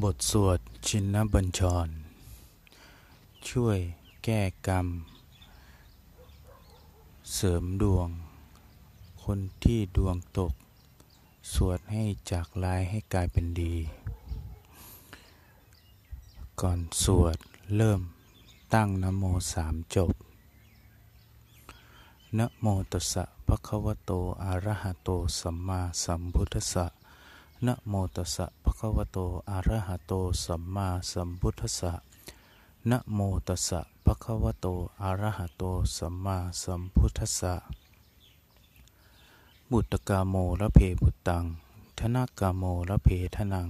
บทสวดชินนบัญชร ช่วยแก้กรรม เสริมดวง คนที่ดวงตก สวดให้จากลายให้กลายเป็นดี ก่อนสวดเริ่มตั้งนโมสามจบนโมตัสสะภะคะวะโตอะระหะโตสัมมาสัมพุทธัสสะ นะโมตัสสะภะคะวะโต อะระหะโต สัมมาสัมพุทธัสสะนะโมตัสสะภะคะวะโต อะระหะโต สัมมาสัมพุทธัสสะ บุตกาโมระเพบุตัง ธนากาโมระเพทนัง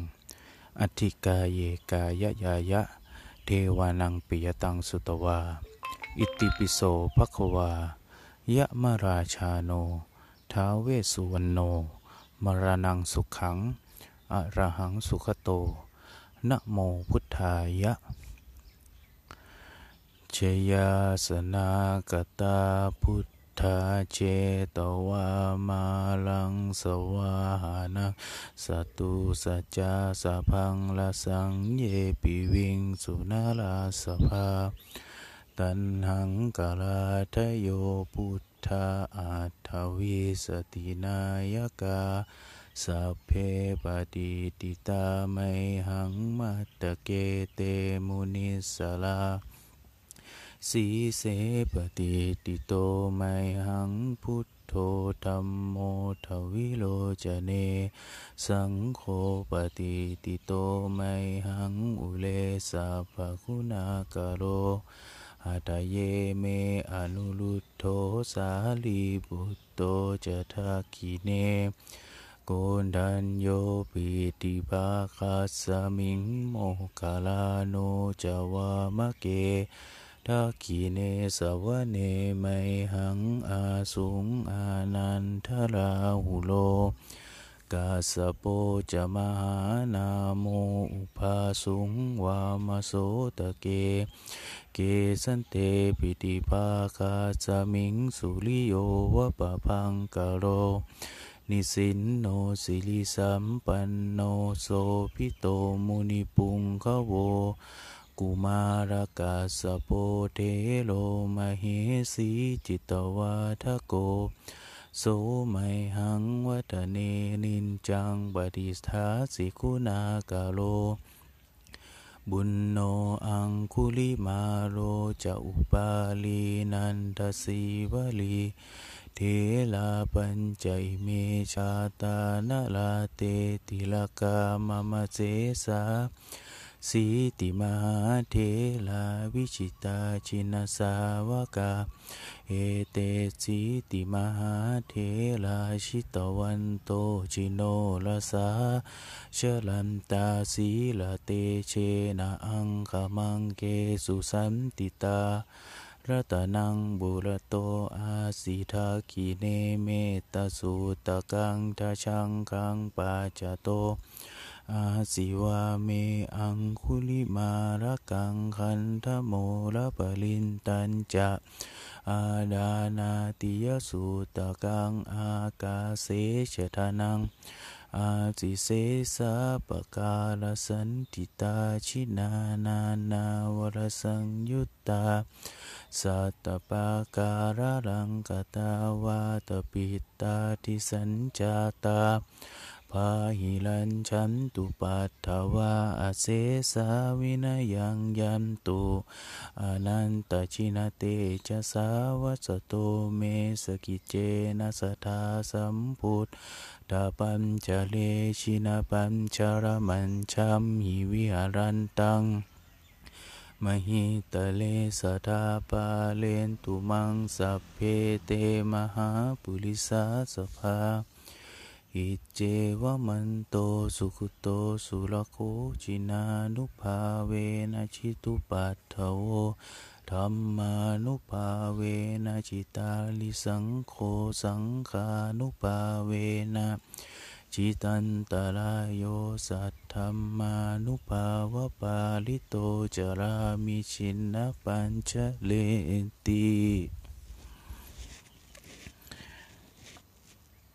อธิกาเยกายะยายะ เทวานังปิยตังสุตวา อิติปิโสภะคะวายะมราชาโน ท้าเวสสุวรรณโน มรณังสุขัง อะระหังสุขโต นะโมพุทธายะ เชยาสนากตาพุทธาเจตวามาลังสวาหานังสตุสัจจาสะพังละสังเยปิวิงสุนาลาสภา ตันหังกาลาทโยพุทธาอัตถวิสตินายกา สัพเพปฏิติตาไมหังมัตตเกเตมุนิสลาสีเสปฏิติโตไมหังพุทโธธรรมโมทวิโลจเน สังโฆปฏิติโตไมหังอุเลสัพคุณากโรอัตเยเมอนุลุตโธสาลีบุตโตจะทักขีเน โกนดันโยปิติภาคาสมิงโมกาลาโนจาวามะเกทักขีเนสวะเนไมหังอาสุงอานันทราหุโล กาสโปจะมหานาโมอุปาสุงวามโสตะเก เกสันเตปิติภาคาสมิงสุริโยวะปะพังกะโร นิสินโนสิริสัมปันโนโสพิโตมุนิปุงขโว กุมารกาสโปเทโลมเหสีจิตวาทโกโสไมหังวัตเนนินจังบดิสทาสิคุณากาโล บุญโนอังคุลิมาโรจะอุปาลีนันทสีวลี เทลาปัญจเมชาตานาลาเตติลกามามเสสาสีติมหาเทลาวิชิตาชินาสาวกา เอเตสีติมหาเทลาชิตวันโตจิโนลสาเชลันตาสีลาเตเชนะอังคมังเกสุสันติตา รัตนังบุรโตอาสิทาคีเนเมตสุตะกังทาชังคังปาจโต อาสิวาเมอังคุลิมาระกังคันธโมระปลินตันจะอาดานาติยสุตะกังอากาเสชทานัง อาจิเสสะปะกาลสันติตาชินานานาวรสังยุตตา สัตตปาการะรังกตาวาตปิตาทิสัญจาตา พาหิลันชันตุปัตถวาอาเสสาวินยังยันตุอนันตชินเตจะสาวัสโตเมสกิเจนะสทาสัมพุทธาปัญจเลชินาปัญจรมันชัมหิวิหารันตังมหิตเลสทาปาเลนตุมังสัพเพเตมหาปุริสาสภา อิเจวมันโตสุขุโตสุรโคจินานุภาเวนะชิตุปัตถโวธรรมานุภาเวนะจิตาลิสังโฆสังขานุภาเวนะจิตันตรายโยสัทธรรมานุภาวะปาลิโตจรามิชินนปัญชเลติ